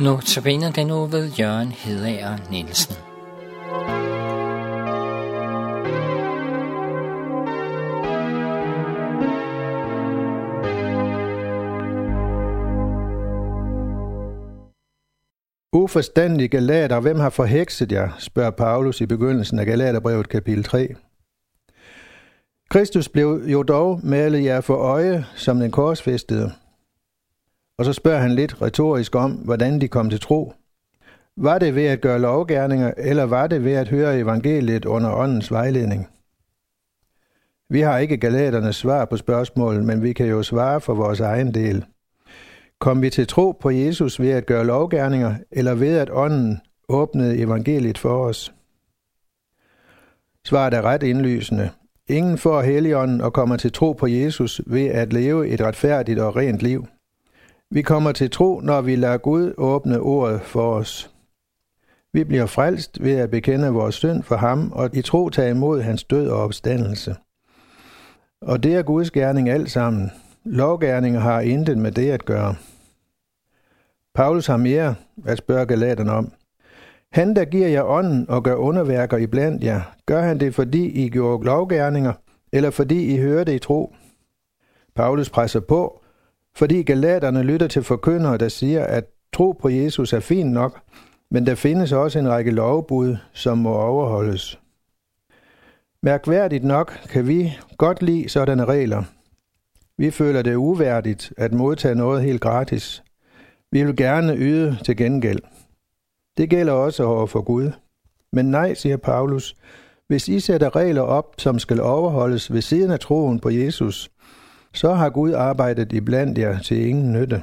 Nu tabiner den nu ved Jørgen Hedager Nielsen. Uforstandige galater, hvem har forhekset jer, spørger Paulus i begyndelsen af Galaterbrevet kapitel 3. Kristus blev jo dog malet jer for øje som den korsfæstede. Og så spørger han lidt retorisk om, hvordan de kom til tro. Var det ved at gøre lovgærninger, eller var det ved at høre evangeliet under åndens vejledning? Vi har ikke galaternes svar på spørgsmålet, men vi kan jo svare for vores egen del. Kom vi til tro på Jesus ved at gøre lovgærninger, eller ved at ånden åbnede evangeliet for os? Svaret er ret indlysende. Ingen får heligånden og kommer til tro på Jesus ved at leve et retfærdigt og rent liv. Vi kommer til tro, når vi lader Gud åbne ordet for os. Vi bliver frelst ved at bekende vores synd for ham og i tro tage imod hans død og opstandelse. Og det er Guds gerning alt sammen. Lovgærninger har intet med det at gøre. Paulus har mere at spørge galaterne om. Han, der giver jer ånden og gør underværker i blandt jer, gør han det, fordi I gjorde lovgærninger, eller fordi I hørte i tro? Paulus presser på, fordi galaterne lytter til forkyndere, der siger, at tro på Jesus er fint nok, men der findes også en række lovbud, som må overholdes. Mærkværdigt nok kan vi godt lide sådanne regler. Vi føler det uværdigt at modtage noget helt gratis. Vi vil gerne yde til gengæld. Det gælder også over for Gud. Men nej, siger Paulus, hvis I sætter regler op, som skal overholdes ved siden af troen på Jesus, så har Gud arbejdet iblandt jer til ingen nytte.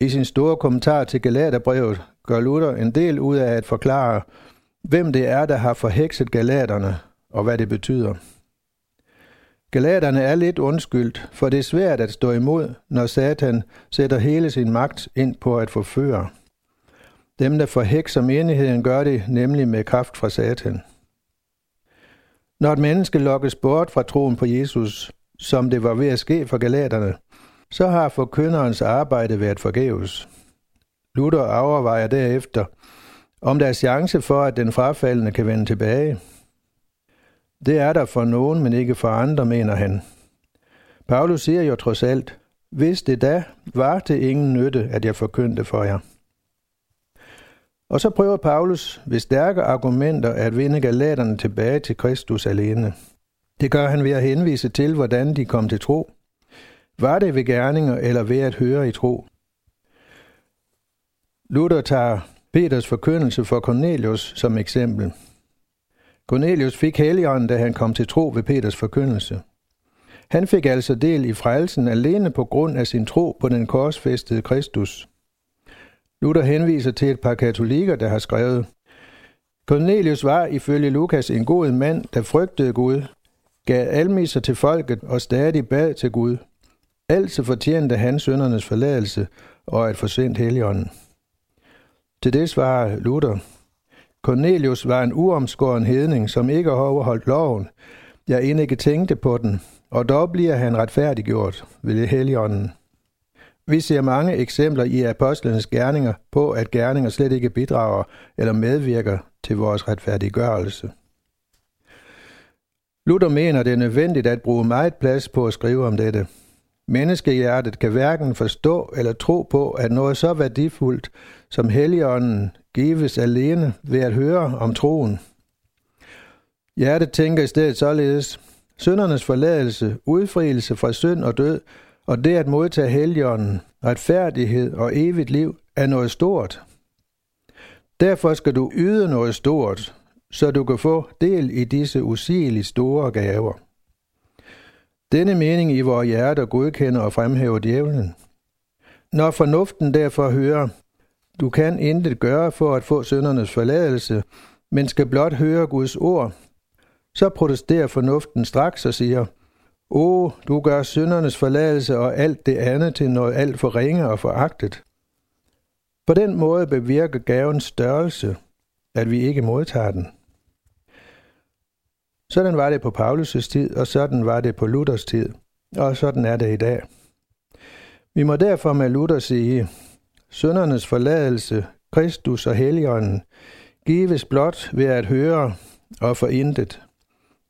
I sin store kommentar til Galaterbrevet gør Luther en del ud af at forklare, hvem det er, der har forhekset galaterne, og hvad det betyder. Galaterne er lidt undskyldt, for det er svært at stå imod, når Satan sætter hele sin magt ind på at forføre. Dem, der forhekser menigheden, gør det nemlig med kraft fra Satan. Når et menneske lokkes bort fra troen på Jesus, som det var ved at ske for galaterne, så har forkynderens arbejde været forgæves. Luther overvejer derefter, om der er chance for, at den frafaldende kan vende tilbage. Det er der for nogen, men ikke for andre, mener han. Paulus siger jo trods alt, hvis det da var til ingen nytte, at jeg forkyndte for jer. Og så prøver Paulus ved stærke argumenter at vinde galaterne tilbage til Kristus alene. Det gør han ved at henvise til, hvordan de kom til tro. Var det ved gerninger eller ved at høre i tro? Luther tager Peters forkyndelse for Cornelius som eksempel. Cornelius fik helligånden, da han kom til tro ved Peters forkyndelse. Han fik altså del i frelsen alene på grund af sin tro på den korsfæstede Kristus. Luther henviser til et par katolikker, der har skrevet, Cornelius var ifølge Lukas en god mand, der frygtede Gud, gav almiser til folket og stadig bad til Gud. Altså fortjente han søndernes forladelse og at forsvindt heligånden. Til det svarer Luther, Cornelius var en uomskåren hedning, som ikke har overholdt loven, jeg end ikke tænkte på den, og dog bliver han retfærdiggjort ved heligånden. Vi ser mange eksempler i apostlenes gerninger på, at gerninger slet ikke bidrager eller medvirker til vores retfærdiggørelse. Luther mener, det er nødvendigt at bruge meget plads på at skrive om dette. Menneskehjertet kan hverken forstå eller tro på, at noget så værdifuldt som Helligånden gives alene ved at høre om troen. Hjertet tænker i stedet således, syndernes forladelse, udfrielse fra synd og død, og det at modtage Helligånden, retfærdighed og evigt liv, er noget stort. Derfor skal du yde noget stort, så du kan få del i disse usigeligt store gaver. Denne mening i vores hjerter godkender og fremhæver djævlen. Når fornuften derfor hører, du kan intet gøre for at få søndernes forladelse, men skal blot høre Guds ord, så protesterer fornuften straks og siger, Åh, du gør syndernes forladelse og alt det andet til noget alt for ringe og foragtet. På den måde bevirker gavens størrelse, at vi ikke modtager den. Sådan var det på Paulus' tid, og sådan var det på Luthers tid, og sådan er det i dag. Vi må derfor med Luther sige, søndernes forladelse, Kristus og Helligånden, gives blot ved at høre og forintet.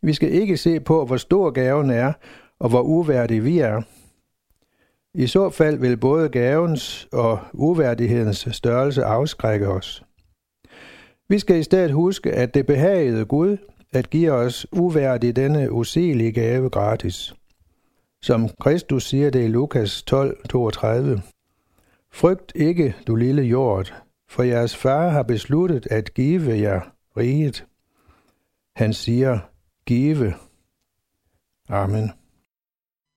Vi skal ikke se på, hvor stor gaven er, og hvor uværdige vi er. I så fald vil både gavens og uværdighedens størrelse afskrække os. Vi skal i stedet huske, at det behagede Gud at give os uværdig denne uselige gave gratis. Som Kristus siger det i Lukas 12, 32. Frygt ikke, du lille jord, for jeres far har besluttet at give jer riget. Han siger, give. Amen.